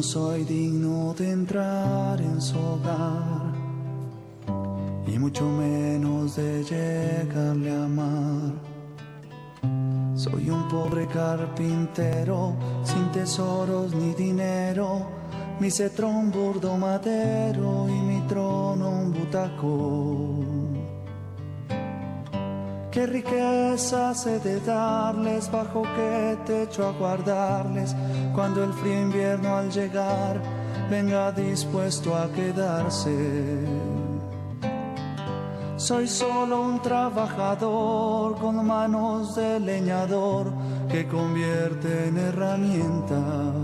no soy digno de entrar en su hogar y mucho menos de llegarle a amar. Soy un pobre carpintero sin tesoros ni dinero, mi cetro un burdo madero y mi trono un butacón. Qué riqueza he de darles, bajo qué techo a guardarles, cuando el frío invierno al llegar venga dispuesto a quedarse. Soy solo un trabajador con manos de leñador que convierte en herramientas.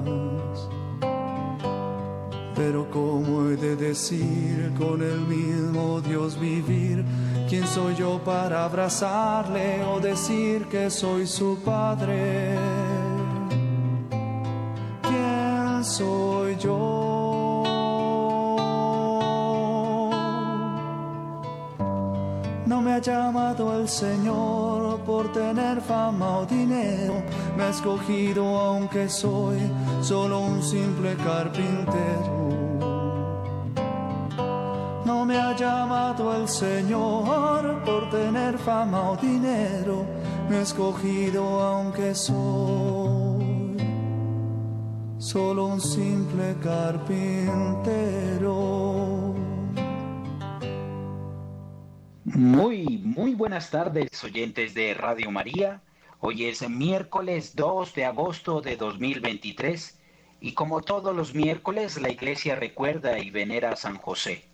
Pero ¿cómo he de decir con el mismo Dios vivir? ¿Quién soy yo para abrazarle o decir que soy su padre? Soy yo? No me ha llamado el Señor por tener fama o dinero, me ha escogido aunque soy solo un simple carpintero. Me ha llamado el Señor por tener fama o dinero, me ha escogido aunque soy solo un simple carpintero. Muy, muy buenas tardes, oyentes de Radio María. Hoy es miércoles 2 de agosto de 2023 y como todos los miércoles la iglesia recuerda y venera a San José.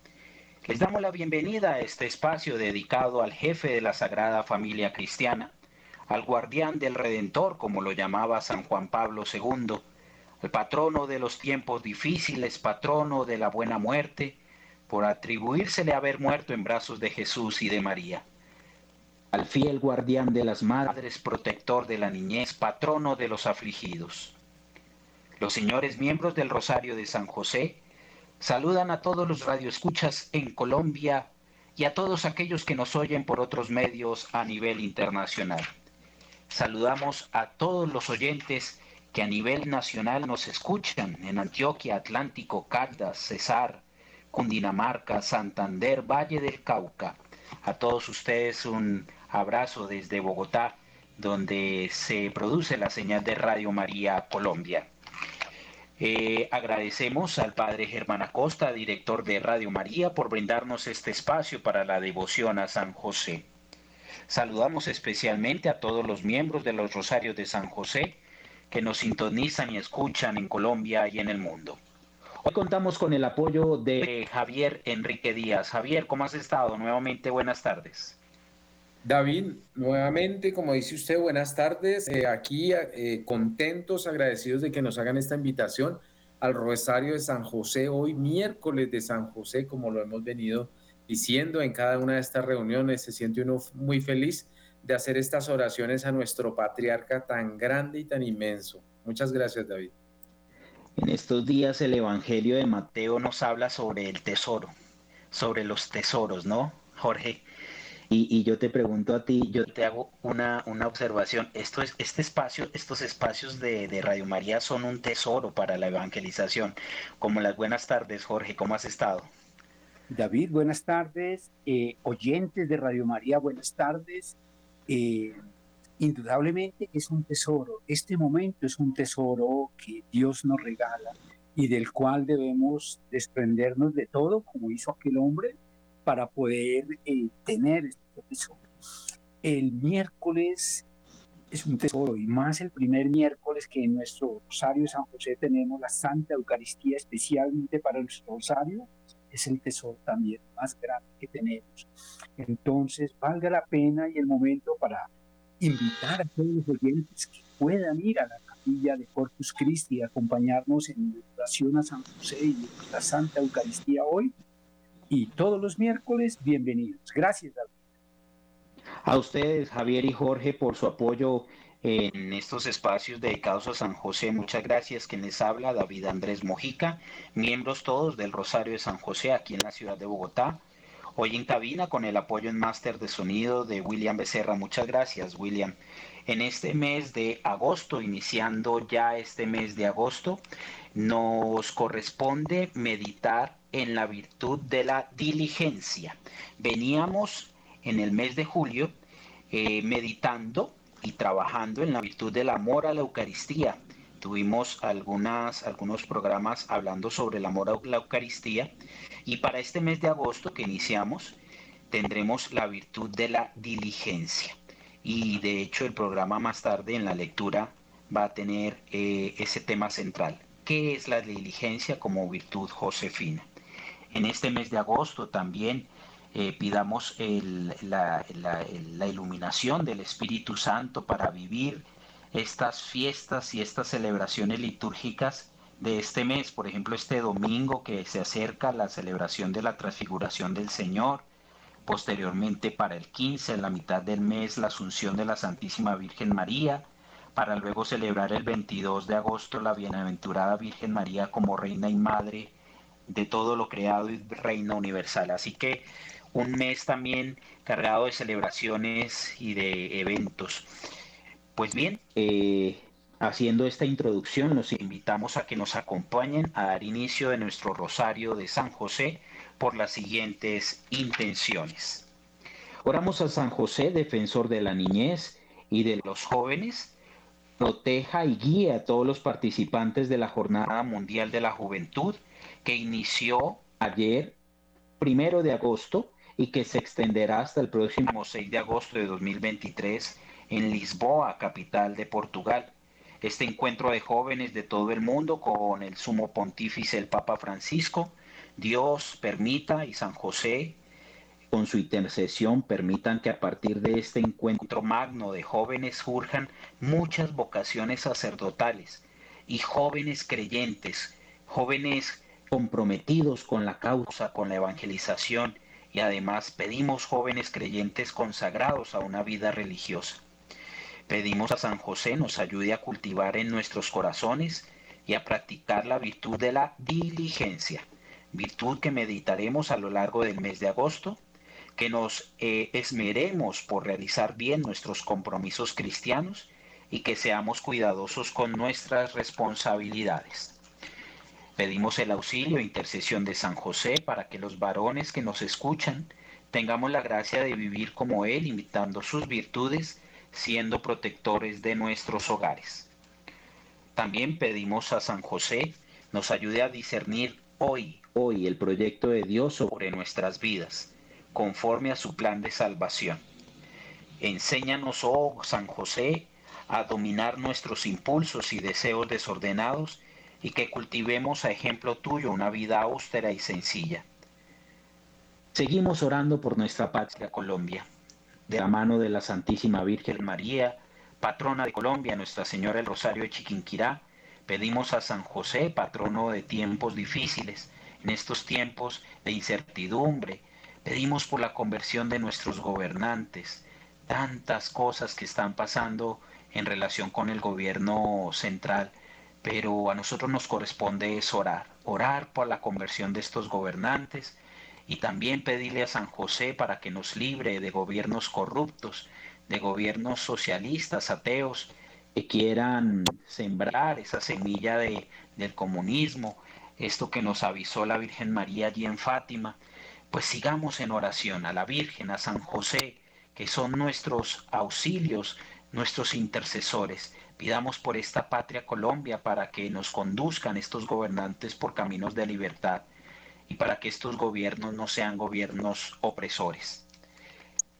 Les damos la bienvenida a este espacio dedicado al jefe de la Sagrada Familia Cristiana, al guardián del Redentor, como lo llamaba San Juan Pablo II, el patrono de los tiempos difíciles, patrono de la buena muerte, por atribuírsele haber muerto en brazos de Jesús y de María. Al fiel guardián de las madres, protector de la niñez, patrono de los afligidos. Los señores miembros del Rosario de San José, Saludan a todos los radioescuchas en Colombia y a todos aquellos que nos oyen por otros medios a nivel internacional. Saludamos a todos los oyentes que a nivel nacional nos escuchan en Antioquia, Atlántico, Caldas, Cesar, Cundinamarca, Santander, Valle del Cauca. A todos ustedes un abrazo desde Bogotá, donde se produce la señal de Radio María Colombia. Eh, agradecemos al Padre Germán Acosta, director de Radio María, por brindarnos este espacio para la devoción a San José. Saludamos especialmente a todos los miembros de los Rosarios de San José que nos sintonizan y escuchan en Colombia y en el mundo. Hoy contamos con el apoyo de Javier Enrique Díaz. Javier, ¿cómo has estado? Nuevamente, buenas tardes. David, nuevamente, como dice usted, buenas tardes. Eh, aquí eh, contentos, agradecidos de que nos hagan esta invitación al Rosario de San José, hoy miércoles de San José, como lo hemos venido diciendo en cada una de estas reuniones. Se siente uno muy feliz de hacer estas oraciones a nuestro patriarca tan grande y tan inmenso. Muchas gracias, David. En estos días el Evangelio de Mateo nos habla sobre el tesoro, sobre los tesoros, ¿no, Jorge? Y, yo te pregunto a ti, yo te hago una, una observación. Esto es, este espacio, estos espacios de, Radio María son un tesoro para la evangelización. Como las buenas tardes, Jorge, ¿cómo has estado? David, buenas tardes. Eh, oyentes de Radio María, buenas tardes. Eh, indudablemente es un tesoro. Este momento es un tesoro que Dios nos regala y del cual debemos desprendernos de todo, como hizo aquel hombre, para poder eh, tener este tesoro. El miércoles es un tesoro y más el primer miércoles que en nuestro Rosario de San José tenemos la Santa Eucaristía especialmente para nuestro Rosario, es el tesoro también más grande que tenemos. Entonces, valga la pena y el momento para invitar a todos los oyentes que puedan ir a la capilla de Corpus Christi acompañarnos en oración a San José y la Santa Eucaristía hoy y todos los miércoles, bienvenidos. Gracias, David. A ustedes, Javier y Jorge, por su apoyo en estos espacios dedicados a San José. Muchas gracias. Quien les habla, David Andrés Mojica, miembros todos del Rosario de San José aquí en la ciudad de Bogotá. Hoy en cabina con el apoyo en máster de sonido de William Becerra. Muchas gracias, William. En este mes de agosto, iniciando ya este mes de agosto, nos corresponde meditar en la virtud de la diligencia. Veníamos en el mes de julio eh, meditando y trabajando en la virtud del amor a la Eucaristía. Tuvimos algunas, algunos programas hablando sobre el amor a la Eucaristía y para este mes de agosto que iniciamos tendremos la virtud de la diligencia. Y de hecho el programa más tarde en la lectura va a tener eh, ese tema central. ¿Qué es la diligencia como virtud josefina? En este mes de agosto también eh, pidamos la, iluminación del Espíritu Santo para vivir estas fiestas y estas celebraciones litúrgicas de este mes, por ejemplo, este domingo que se acerca la celebración de la transfiguración del Señor, posteriormente para el 15, en la mitad del mes, la Asunción de la Santísima Virgen María, para luego celebrar el 22 de agosto la Bienaventurada Virgen María como Reina y Madre de todo lo creado y Reina Universal. Así que un mes también cargado de celebraciones y de eventos. Pues bien, eh, haciendo esta introducción, los invitamos a que nos acompañen a dar inicio de nuestro rosario de San José por las siguientes intenciones. Oramos a San José, defensor de la niñez y de los jóvenes, proteja y guíe a todos los participantes de la Jornada Mundial de la Juventud que inició ayer, primero de agosto, y que se extenderá hasta el próximo 6 de agosto de 2023 en Lisboa, capital de Portugal. Este encuentro de jóvenes de todo el mundo con el sumo pontífice, el Papa Francisco, Dios permita y San José, con su intercesión, permitan que a partir de este encuentro magno de jóvenes surjan muchas vocaciones sacerdotales y jóvenes creyentes, jóvenes comprometidos con la causa, con la evangelización y además pedimos jóvenes creyentes consagrados a una vida religiosa. Pedimos a San José nos ayude a cultivar en nuestros corazones y a practicar la virtud de la diligencia, virtud que meditaremos a lo largo del mes de agosto, que nos eh, esmeremos por realizar bien nuestros compromisos cristianos y que seamos cuidadosos con nuestras responsabilidades. Pedimos el auxilio e intercesión de San José para que los varones que nos escuchan tengamos la gracia de vivir como Él, imitando sus virtudes, siendo protectores de nuestros hogares. También pedimos a San José nos ayude a discernir hoy, hoy el proyecto de Dios sobre nuestras vidas, conforme a su plan de salvación. Enséñanos, oh San José, a dominar nuestros impulsos y deseos desordenados y que cultivemos a ejemplo tuyo una vida austera y sencilla. Seguimos orando por nuestra patria Colombia. De la mano de la Santísima Virgen María, patrona de Colombia, Nuestra Señora el Rosario de Chiquinquirá, pedimos a San José, patrono de tiempos difíciles, en estos tiempos de incertidumbre, pedimos por la conversión de nuestros gobernantes, tantas cosas que están pasando en relación con el gobierno central pero a nosotros nos corresponde es orar, orar por la conversión de estos gobernantes y también pedirle a San José para que nos libre de gobiernos corruptos, de gobiernos socialistas, ateos, que quieran sembrar esa semilla de, del comunismo, esto que nos avisó la Virgen María allí en Fátima, pues sigamos en oración a la Virgen, a San José, que son nuestros auxilios, nuestros intercesores, Pidamos por esta patria Colombia para que nos conduzcan estos gobernantes por caminos de libertad y para que estos gobiernos no sean gobiernos opresores.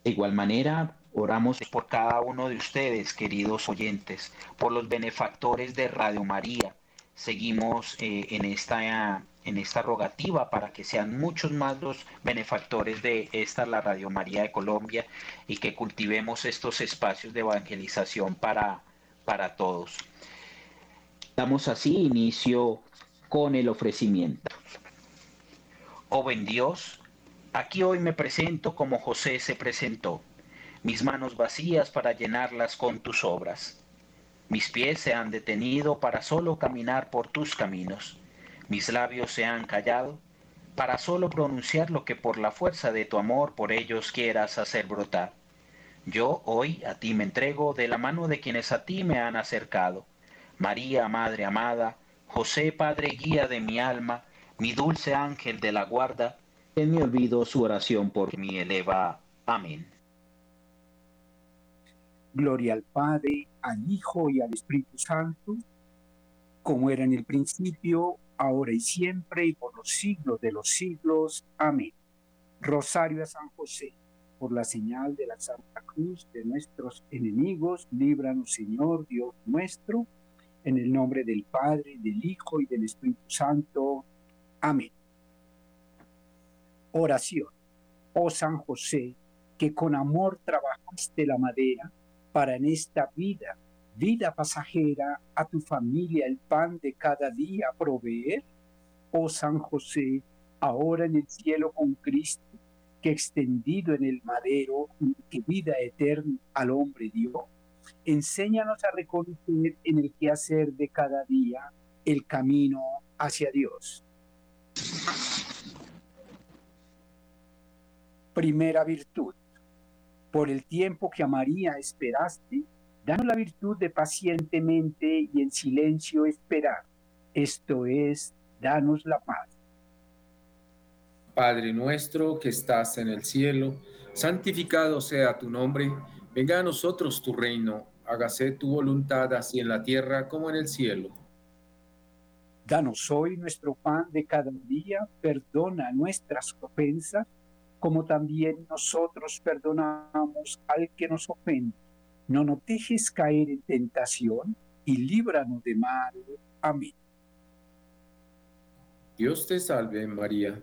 De igual manera, oramos por cada uno de ustedes, queridos oyentes, por los benefactores de Radio María. Seguimos eh, en, esta, en esta rogativa para que sean muchos más los benefactores de esta, la Radio María de Colombia, y que cultivemos estos espacios de evangelización para para todos. Damos así inicio con el ofrecimiento. Oh buen Dios, aquí hoy me presento como José se presentó, mis manos vacías para llenarlas con tus obras. Mis pies se han detenido para solo caminar por tus caminos. Mis labios se han callado para solo pronunciar lo que por la fuerza de tu amor por ellos quieras hacer brotar. Yo hoy a ti me entrego de la mano de quienes a ti me han acercado. María, Madre amada, José, Padre guía de mi alma, mi dulce ángel de la guarda, en mi olvido su oración por mí eleva. Amén. Gloria al Padre, al Hijo y al Espíritu Santo, como era en el principio, ahora y siempre, y por los siglos de los siglos. Amén. Rosario a San José, por la señal de la Santa Cruz de nuestros enemigos, líbranos, Señor Dios nuestro, en el nombre del Padre, del Hijo y del Espíritu Santo. Amén. Oración. Oh San José, que con amor trabajaste la madera para en esta vida, vida pasajera, a tu familia el pan de cada día proveer. Oh San José, ahora en el cielo con Cristo, que extendido en el madero, que vida eterna al hombre dio, enséñanos a reconocer en el quehacer de cada día el camino hacia Dios. Primera virtud. Por el tiempo que a María esperaste, danos la virtud de pacientemente y en silencio esperar. Esto es, danos la paz. Padre nuestro que estás en el cielo, santificado sea tu nombre, venga a nosotros tu reino, hágase tu voluntad así en la tierra como en el cielo. Danos hoy nuestro pan de cada día, perdona nuestras ofensas, como también nosotros perdonamos al que nos ofende. No nos dejes caer en tentación y líbranos de mal. Amén. Dios te salve María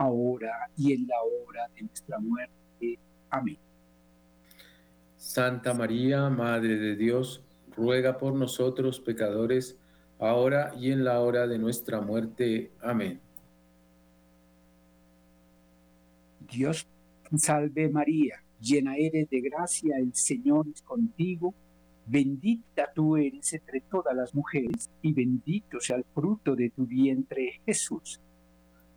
ahora y en la hora de nuestra muerte. Amén. Santa María, Madre de Dios, ruega por nosotros pecadores, ahora y en la hora de nuestra muerte. Amén. Dios salve María, llena eres de gracia, el Señor es contigo, bendita tú eres entre todas las mujeres, y bendito sea el fruto de tu vientre, Jesús.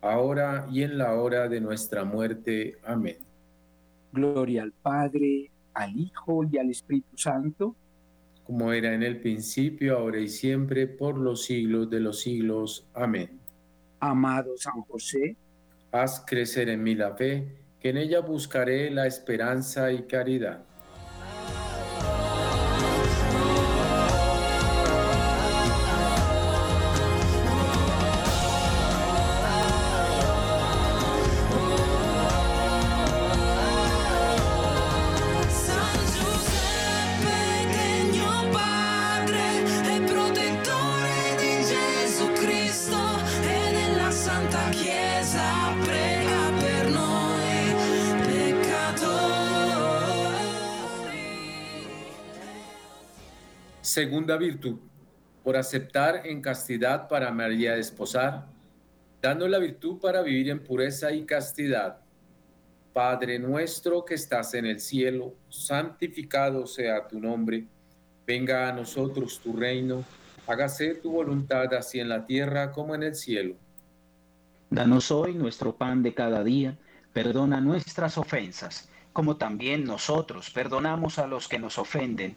ahora y en la hora de nuestra muerte. Amén. Gloria al Padre, al Hijo y al Espíritu Santo, como era en el principio, ahora y siempre, por los siglos de los siglos. Amén. Amado San José, haz crecer en mí la fe, que en ella buscaré la esperanza y caridad. Segunda virtud, por aceptar en castidad para María desposar, dando la virtud para vivir en pureza y castidad. Padre nuestro que estás en el cielo, santificado sea tu nombre, venga a nosotros tu reino, hágase tu voluntad así en la tierra como en el cielo. Danos hoy nuestro pan de cada día perdona nuestras ofensas, como también nosotros perdonamos a los que nos ofenden.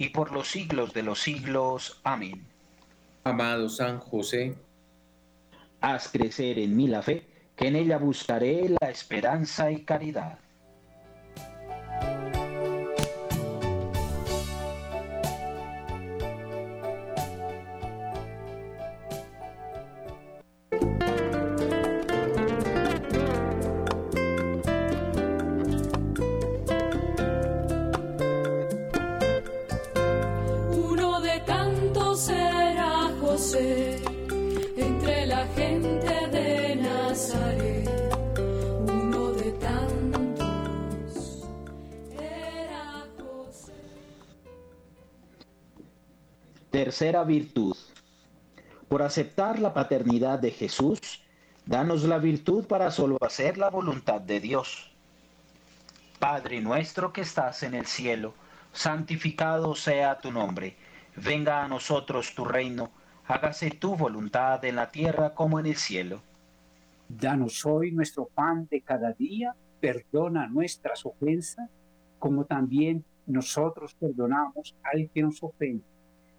y por los siglos de los siglos. Amén. Amado San José, haz crecer en mí la fe, que en ella buscaré la esperanza y caridad. Virtud. Por aceptar la paternidad de Jesús, danos la virtud para solo hacer la voluntad de Dios. Padre nuestro que estás en el cielo, santificado sea tu nombre. Venga a nosotros tu reino, hágase tu voluntad en la tierra como en el cielo. Danos hoy nuestro pan de cada día, perdona nuestras ofensas, como también nosotros perdonamos al que nos ofende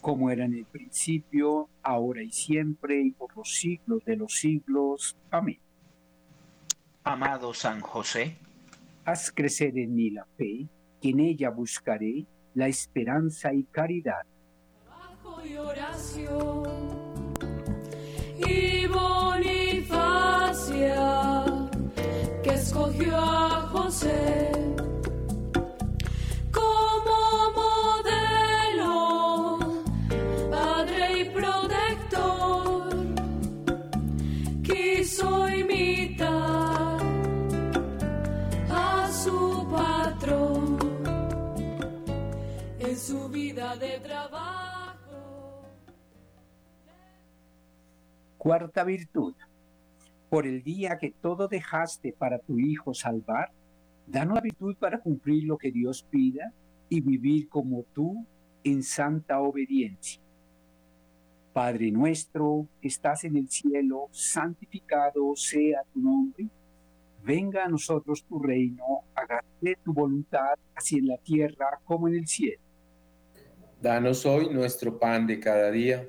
Como era en el principio, ahora y siempre, y por los siglos de los siglos. Amén. Amado San José, haz crecer en mí la fe, que en ella buscaré la esperanza y caridad. y oración y Bonifacia, que escogió a José. Cuarta virtud. Por el día que todo dejaste para tu Hijo salvar, danos virtud para cumplir lo que Dios pida y vivir como tú en santa obediencia. Padre nuestro que estás en el cielo, santificado sea tu nombre. Venga a nosotros tu reino, hágase tu voluntad, así en la tierra como en el cielo. Danos hoy nuestro pan de cada día.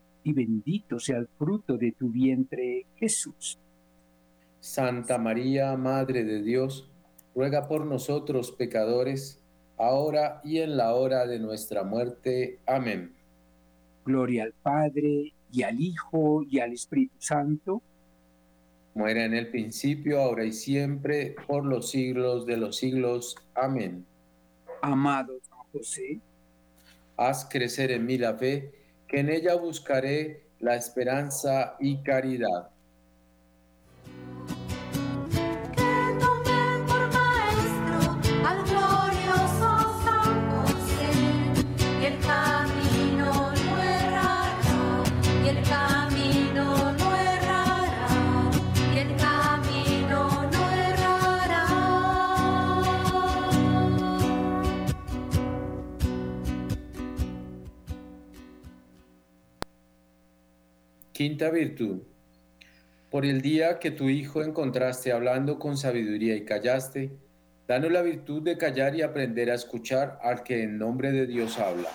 y bendito sea el fruto de tu vientre, Jesús. Santa María, Madre de Dios, ruega por nosotros pecadores, ahora y en la hora de nuestra muerte. Amén. Gloria al Padre, y al Hijo, y al Espíritu Santo. Muera en el principio, ahora y siempre, por los siglos de los siglos. Amén. Amado San José, haz crecer en mí la fe que en ella buscaré la esperanza y caridad. Quinta virtud. Por el día que tu Hijo encontraste hablando con sabiduría y callaste, danos la virtud de callar y aprender a escuchar al que en nombre de Dios habla.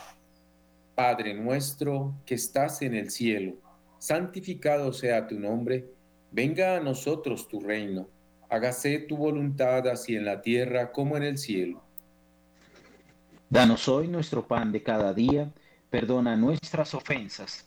Padre nuestro que estás en el cielo, santificado sea tu nombre, venga a nosotros tu reino, hágase tu voluntad así en la tierra como en el cielo. Danos hoy nuestro pan de cada día, perdona nuestras ofensas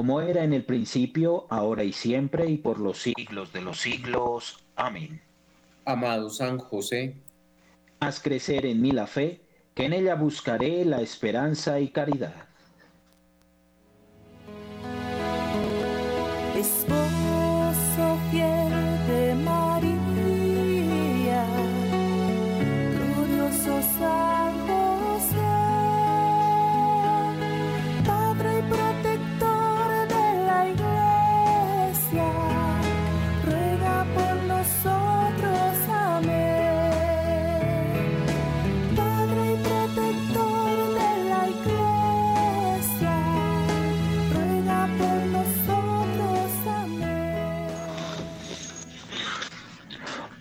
Como era en el principio, ahora y siempre, y por los siglos de los siglos. Amén. Amado San José, Haz crecer en mí la fe, que en ella buscaré la esperanza y caridad.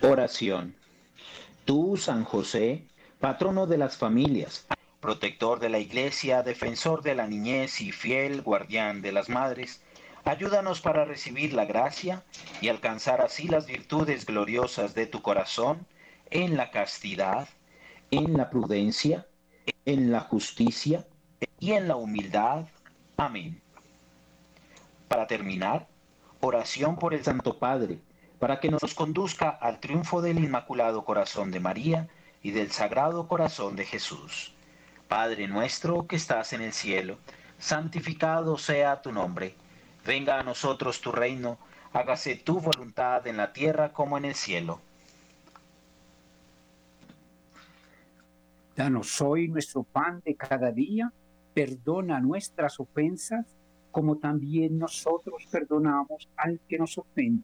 Oración. Tú, San José, patrono de las familias, protector de la iglesia, defensor de la niñez y fiel guardián de las madres, ayúdanos para recibir la gracia y alcanzar así las virtudes gloriosas de tu corazón en la castidad, en la prudencia, en la justicia y en la humildad. Amén. Para terminar, oración por el Santo Padre, para que nos conduzca al triunfo del Inmaculado Corazón de María y del Sagrado Corazón de Jesús. Padre nuestro que estás en el cielo, santificado sea tu nombre. Venga a nosotros tu reino, hágase tu voluntad en la tierra como en el cielo. Danos hoy nuestro pan de cada día, perdona nuestras ofensas, como también nosotros perdonamos al que nos ofende.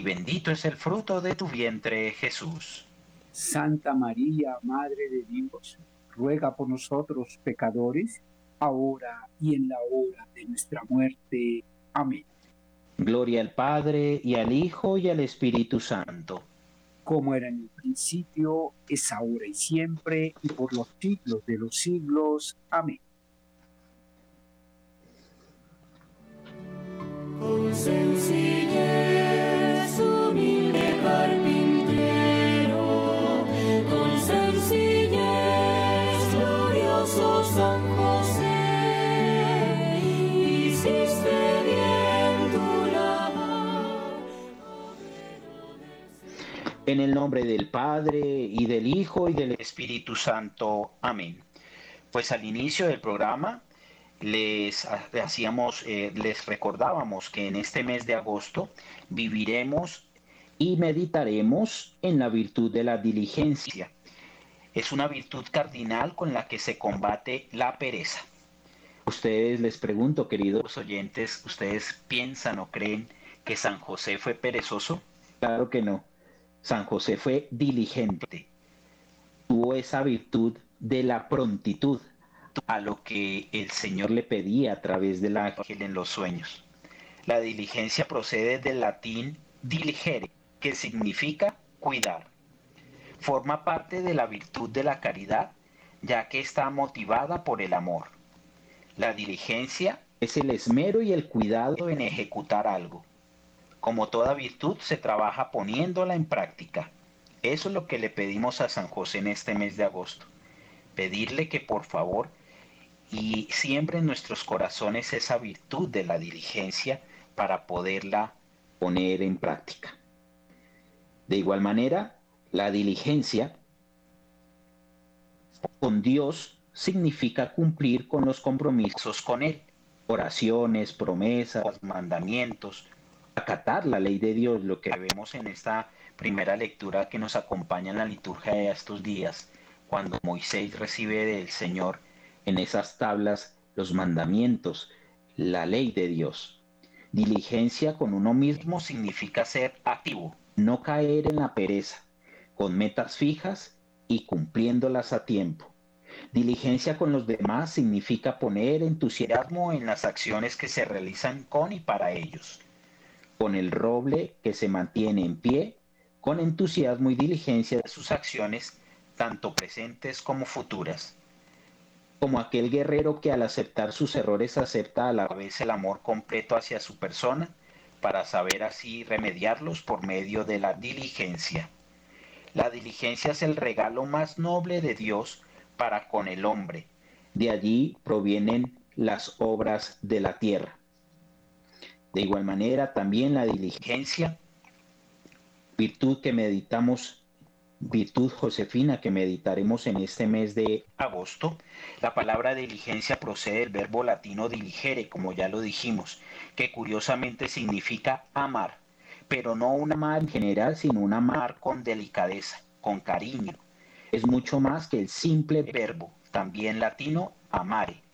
bendito es el fruto de tu vientre, Jesús. Santa María, Madre de Dios, ruega por nosotros pecadores, ahora y en la hora de nuestra muerte. Amén. Gloria al Padre, y al Hijo, y al Espíritu Santo. como era en el principio, es ahora y siempre, y por los siglos de los siglos. Amén. Con En el nombre del Padre y del Hijo y del Espíritu Santo. Amén. Pues al inicio del programa les ha- hacíamos, eh, les recordábamos que en este mes de agosto viviremos y meditaremos en la virtud de la diligencia. Es una virtud cardinal con la que se combate la pereza. Ustedes les pregunto, queridos oyentes, ¿ustedes piensan o creen que San José fue perezoso? Claro que no. San José fue diligente. Tuvo esa virtud de la prontitud a lo que el Señor le pedía a través del ángel en los sueños. La diligencia procede del latín diligere, que significa cuidar. Forma parte de la virtud de la caridad, ya que está motivada por el amor. La diligencia es el esmero y el cuidado en ejecutar algo. Como toda virtud, se trabaja poniéndola en práctica. Eso es lo que le pedimos a San José en este mes de agosto. Pedirle que por favor y siempre en nuestros corazones esa virtud de la diligencia para poderla poner en práctica. De igual manera, la diligencia con Dios significa cumplir con los compromisos con Él, oraciones, promesas, mandamientos, acatar la ley de Dios, lo que vemos en esta primera lectura que nos acompaña en la liturgia de estos días, cuando Moisés recibe del Señor en esas tablas los mandamientos, la ley de Dios. Diligencia con uno mismo significa ser activo, no caer en la pereza, con metas fijas y cumpliéndolas a tiempo. Diligencia con los demás significa poner entusiasmo en las acciones que se realizan con y para ellos. Con el roble que se mantiene en pie, con entusiasmo y diligencia de sus acciones, tanto presentes como futuras. Como aquel guerrero que al aceptar sus errores acepta a la vez el amor completo hacia su persona, para saber así remediarlos por medio de la diligencia. La diligencia es el regalo más noble de Dios para con el hombre. De allí provienen las obras de la tierra. De igual manera, también la diligencia, virtud que meditamos, virtud josefina que meditaremos en este mes de agosto. La palabra diligencia procede del verbo latino diligere, como ya lo dijimos, que curiosamente significa amar, pero no un amar en general, sino un amar con delicadeza, con cariño. Es mucho más que el simple verbo, también latino, amare,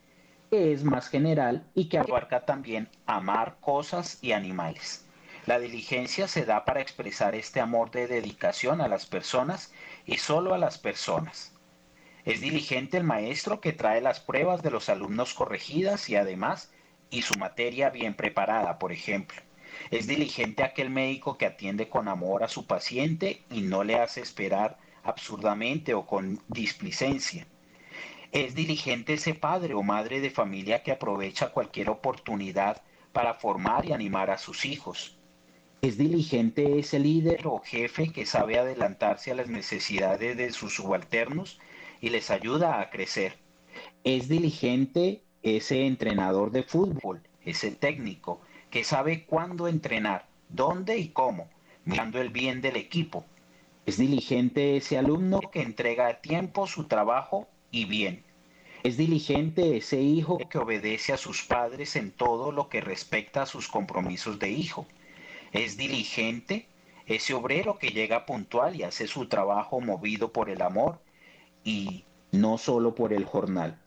que es más general y que abarca también amar cosas y animales. La diligencia se da para expresar este amor de dedicación a las personas y solo a las personas. Es diligente el maestro que trae las pruebas de los alumnos corregidas y además y su materia bien preparada, por ejemplo. Es diligente aquel médico que atiende con amor a su paciente y no le hace esperar absurdamente o con displicencia. Es diligente ese padre o madre de familia que aprovecha cualquier oportunidad para formar y animar a sus hijos. Es diligente ese líder o jefe que sabe adelantarse a las necesidades de sus subalternos y les ayuda a crecer. Es diligente ese entrenador de fútbol, ese técnico, que sabe cuándo entrenar, dónde y cómo, mirando el bien del equipo. Es diligente ese alumno que entrega a tiempo su trabajo y bien. Es diligente ese hijo que obedece a sus padres en todo lo que respecta a sus compromisos de hijo. Es diligente ese obrero que llega puntual y hace su trabajo movido por el amor y no solo por el jornal.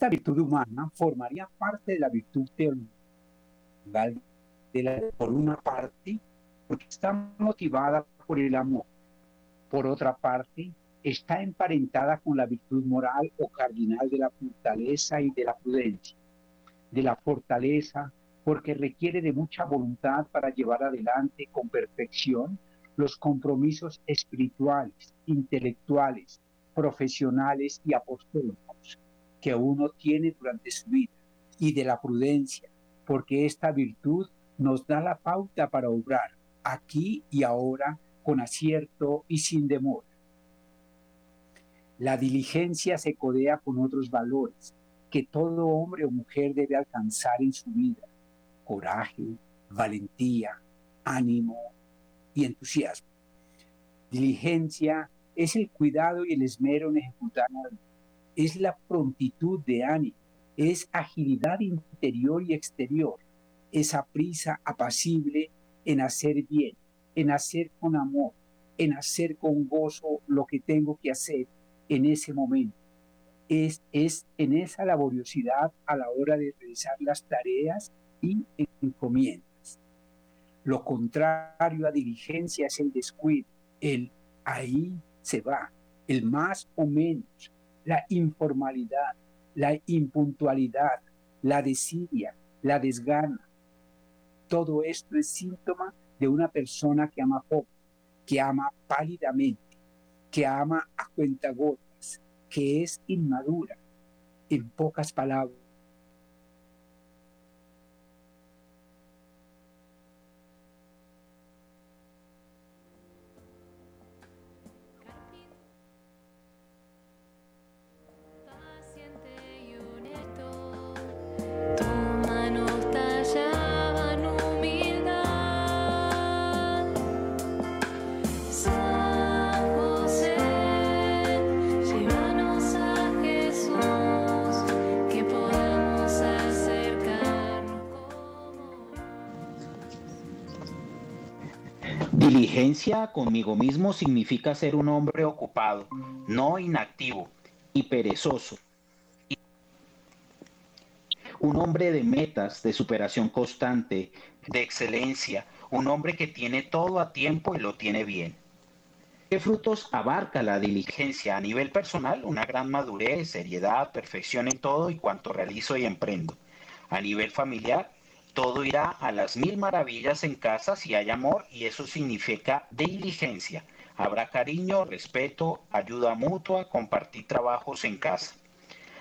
Esta virtud humana formaría parte de la virtud teologal de la, por una parte, porque está motivada por el amor. Por otra parte, está emparentada con la virtud moral o cardinal de la fortaleza y de la prudencia. De la fortaleza, porque requiere de mucha voluntad para llevar adelante con perfección los compromisos espirituales, intelectuales, profesionales y apostólicos que uno tiene durante su vida. Y de la prudencia, porque esta virtud nos da la pauta para obrar aquí y ahora con acierto y sin demora. La diligencia se codea con otros valores que todo hombre o mujer debe alcanzar en su vida. Coraje, valentía, ánimo y entusiasmo. Diligencia es el cuidado y el esmero en ejecutar es la prontitud de ánimo, es agilidad interior y exterior, esa prisa apacible en hacer bien, en hacer con amor, en hacer con gozo lo que tengo que hacer en ese momento. Es, es en esa laboriosidad a la hora de realizar las tareas y encomiendas. Lo contrario a diligencia es el descuido, el ahí se va, el más o menos, la informalidad, la impuntualidad, la desidia, la desgana. Todo esto es síntoma de una persona que ama poco, que ama pálidamente, que ama a cuentagotas, que es inmadura. En pocas palabras, Diligencia conmigo mismo significa ser un hombre ocupado, no inactivo y perezoso. Un hombre de metas, de superación constante, de excelencia, un hombre que tiene todo a tiempo y lo tiene bien. ¿Qué frutos abarca la diligencia a nivel personal? Una gran madurez, seriedad, perfección en todo y cuanto realizo y emprendo. A nivel familiar, todo irá a las mil maravillas en casa si hay amor y eso significa diligencia. Habrá cariño, respeto, ayuda mutua, compartir trabajos en casa.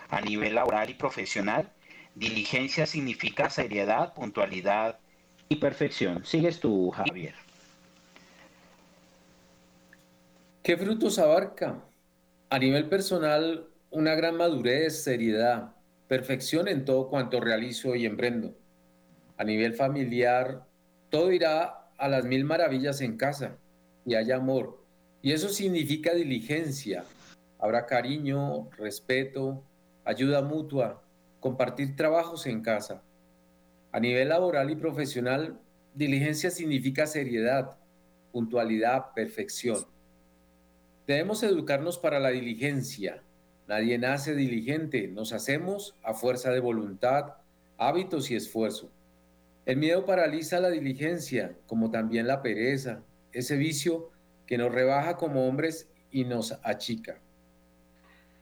A nivel laboral y profesional, diligencia significa seriedad, puntualidad y perfección. Sigues tú, Javier. ¿Qué frutos abarca? A nivel personal, una gran madurez, seriedad, perfección en todo cuanto realizo y emprendo. A nivel familiar, todo irá a las mil maravillas en casa y hay amor. Y eso significa diligencia. Habrá cariño, respeto, ayuda mutua, compartir trabajos en casa. A nivel laboral y profesional, diligencia significa seriedad, puntualidad, perfección. Debemos educarnos para la diligencia. Nadie nace diligente, nos hacemos a fuerza de voluntad, hábitos y esfuerzo. El miedo paraliza la diligencia, como también la pereza, ese vicio que nos rebaja como hombres y nos achica.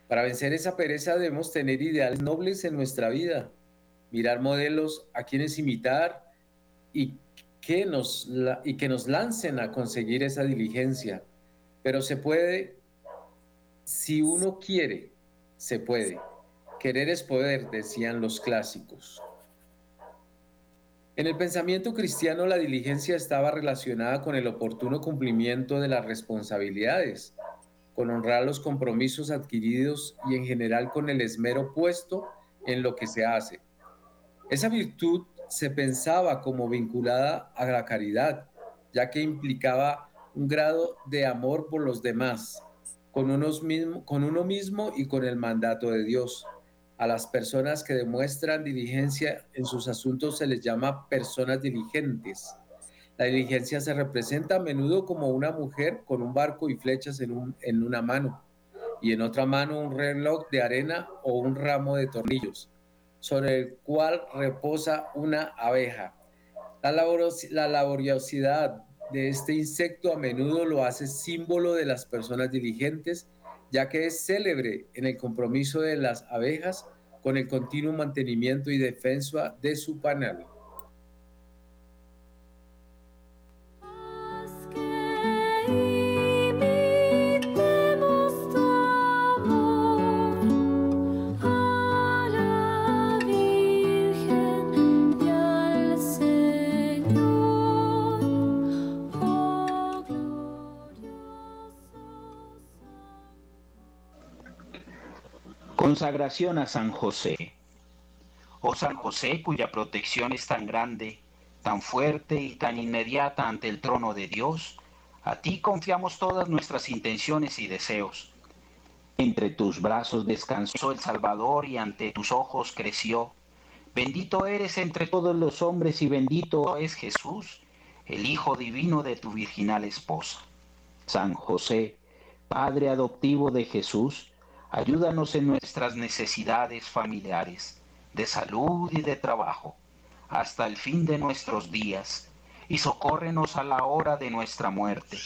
Para vencer esa pereza debemos tener ideales nobles en nuestra vida, mirar modelos a quienes imitar y que nos, y que nos lancen a conseguir esa diligencia. Pero se puede, si uno quiere, se puede. Querer es poder, decían los clásicos. En el pensamiento cristiano la diligencia estaba relacionada con el oportuno cumplimiento de las responsabilidades, con honrar los compromisos adquiridos y en general con el esmero puesto en lo que se hace. Esa virtud se pensaba como vinculada a la caridad, ya que implicaba un grado de amor por los demás, con, con uno mismo y con el mandato de Dios. A las personas que demuestran diligencia en sus asuntos se les llama personas diligentes. La diligencia se representa a menudo como una mujer con un barco y flechas en, un- en una mano. y en otra mano un reloj de arena o un ramo de tornillos, sobre el cual reposa una abeja. La, laboros- la laboriosidad de este insecto a menudo lo hace símbolo de las personas diligentes, ya que es célebre en el compromiso de las abejas con el continuo mantenimiento y defensa de su panal. Consagración a San José. Oh San José, cuya protección es tan grande, tan fuerte y tan inmediata ante el trono de Dios, a ti confiamos todas nuestras intenciones y deseos. Entre tus brazos descansó el Salvador y ante tus ojos creció. Bendito eres entre todos los hombres y bendito es Jesús, el Hijo divino de tu virginal esposa. San José, Padre adoptivo de Jesús, ayúdanos en nuestras necesidades familiares, de salud y de trabajo, hasta el fin de nuestros días, y socórrenos a la hora de nuestra muerte.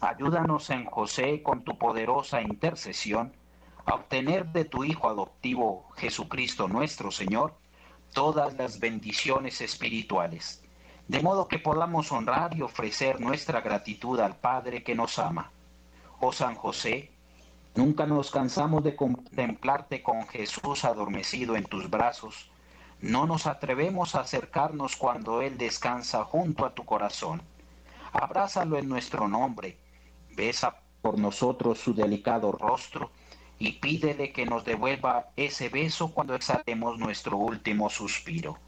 Ayúdanos en José con tu poderosa intercesión a obtener de tu Hijo adoptivo Jesucristo nuestro Señor todas las bendiciones espirituales, de modo que podamos honrar y ofrecer nuestra gratitud al Padre que nos ama. Oh San José, nunca nos cansamos de contemplarte con Jesús adormecido en tus brazos. No nos atrevemos a acercarnos cuando Él descansa junto a tu corazón. Abrázalo en nuestro nombre, besa por nosotros su delicado rostro y pídele que nos devuelva ese beso cuando exhalemos nuestro último suspiro.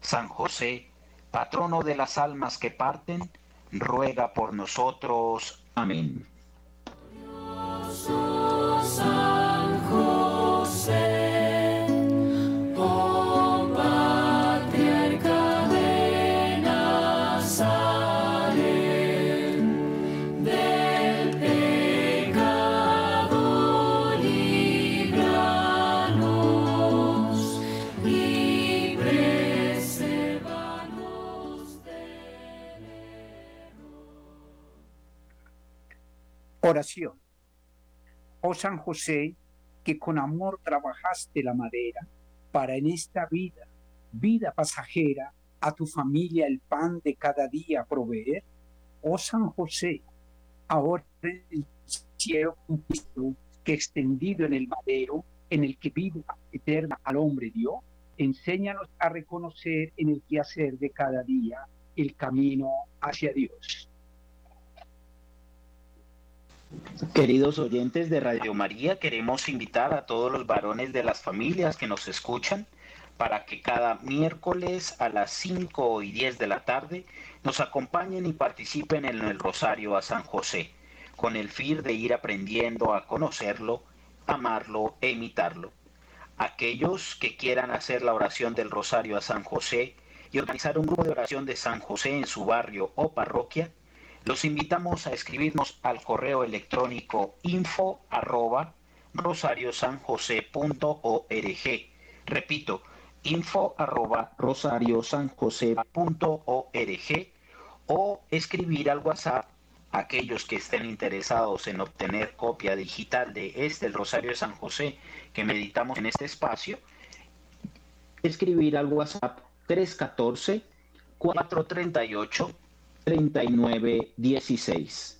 San José, patrono de las almas que parten, ruega por nosotros. Amén. Oración. Oh San José, que con amor trabajaste la madera para en esta vida, vida pasajera, a tu familia el pan de cada día proveer. Oh San José, ahora en el cielo que extendido en el madero, en el que vida eterna al hombre dio, enséñanos a reconocer en el quehacer de cada día el camino hacia Dios. Queridos oyentes de Radio María, queremos invitar a todos los varones de las familias que nos escuchan para que cada miércoles a las 5 y 10 de la tarde nos acompañen y participen en el Rosario a San José, con el fin de ir aprendiendo a conocerlo, amarlo e imitarlo. Aquellos que quieran hacer la oración del Rosario a San José y organizar un grupo de oración de San José en su barrio o parroquia, los invitamos a escribirnos al correo electrónico info arroba rosariosanjose.org. Repito, info arroba rosariosanjose.org o escribir al WhatsApp aquellos que estén interesados en obtener copia digital de este Rosario de San José que meditamos en este espacio. Escribir al WhatsApp 314 438 3916.